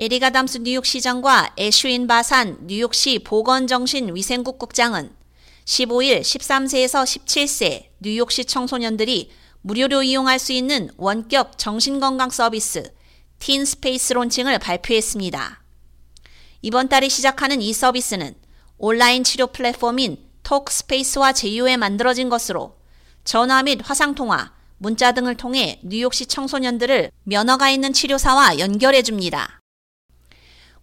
에릭 아담스 뉴욕시장과 애슈윈 바산 뉴욕시 보건정신위생국 국장은 15일 13세에서 17세 뉴욕시 청소년들이 무료로 이용할 수 있는 원격 정신건강 서비스 Teenspace 론칭을 발표했습니다. 이번 달에 시작하는 이 서비스는 온라인 치료 플랫폼인 Talkspace와 제휴해 만들어진 것으로 전화 및 화상통화, 문자 등을 통해 뉴욕시 청소년들을 면허가 있는 치료사와 연결해 줍니다.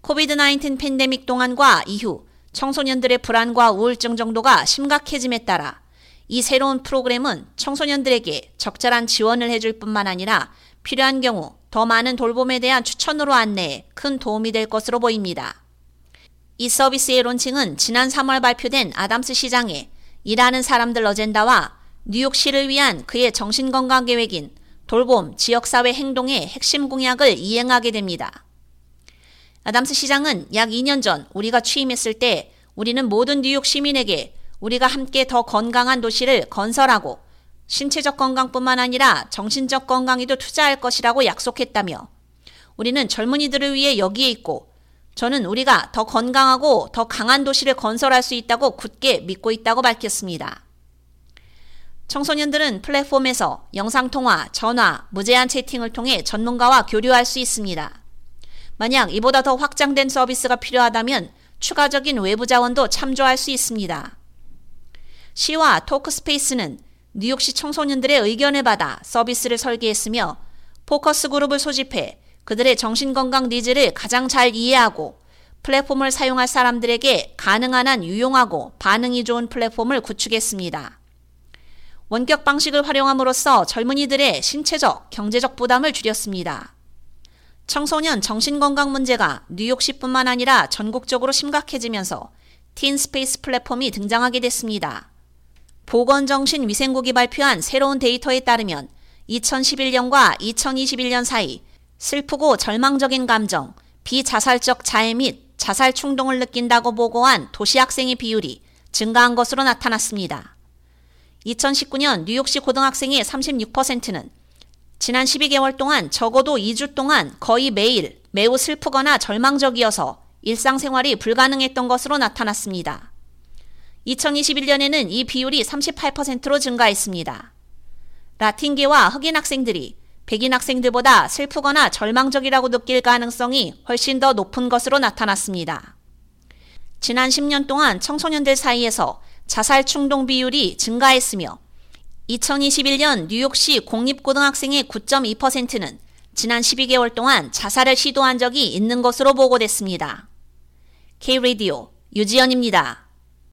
코비드-19 팬데믹 동안과 이후 청소년들의 불안과 우울증 정도가 심각해짐에 따라 이 새로운 프로그램은 청소년들에게 적절한 지원을 해줄 뿐만 아니라 필요한 경우 더 많은 돌봄에 대한 추천으로 안내에 큰 도움이 될 것으로 보입니다. 이 서비스의 론칭은 지난 3월 발표된 아담스 시장의 일하는 사람들 어젠다와 뉴욕시를 위한 그의 정신건강 계획인 돌봄 지역사회 행동의 핵심 공약을 이행하게 됩니다. 아담스 시장은 약 2년 전 우리가 취임했을 때 우리는 모든 뉴욕 시민에게 우리가 함께 더 건강한 도시를 건설하고 신체적 건강뿐만 아니라 정신적 건강에도 투자할 것이라고 약속했다며 우리는 젊은이들을 위해 여기에 있고 저는 우리가 더 건강하고 더 강한 도시를 건설할 수 있다고 굳게 믿고 있다고 밝혔습니다. 청소년들은 플랫폼에서 영상통화, 전화, 무제한 채팅을 통해 전문가와 교류할 수 있습니다. 만약 이보다 더 확장된 서비스가 필요하다면 추가적인 외부 자원도 참조할 수 있습니다. 시와 Talkspace는 뉴욕시 청소년들의 의견을 받아 서비스를 설계했으며 focus group을 소집해 그들의 정신건강 needs를 가장 잘 이해하고 플랫폼을 사용할 사람들에게 가능한 한 유용하고 반응이 좋은 플랫폼을 구축했습니다. 원격 방식을 활용함으로써 젊은이들의 신체적, 경제적 부담을 줄였습니다. 청소년 정신건강 문제가 뉴욕시뿐만 아니라 전국적으로 심각해지면서 틴스페이스 플랫폼이 등장하게 됐습니다. 보건정신위생국이 발표한 새로운 데이터에 따르면 2011년과 2021년 사이 슬프고 절망적인 감정, 비자살적 자해 및 자살 충동을 느낀다고 보고한 도시 학생의 비율이 증가한 것으로 나타났습니다. 2019년 뉴욕시 고등학생의 36%는 지난 12개월 동안 적어도 2주 동안 거의 매일 매우 슬프거나 절망적이어서 일상생활이 불가능했던 것으로 나타났습니다. 2021년에는 이 비율이 38%로 증가했습니다. 라틴계와 흑인 학생들이 백인 학생들보다 슬프거나 절망적이라고 느낄 가능성이 훨씬 더 높은 것으로 나타났습니다. 지난 10년 동안 청소년들 사이에서 자살 충동 비율이 증가했으며 2021년 뉴욕시 공립고등학생의 9.2%는 지난 12개월 동안 자살을 시도한 적이 있는 것으로 보고됐습니다. K-Radio 유지연입니다.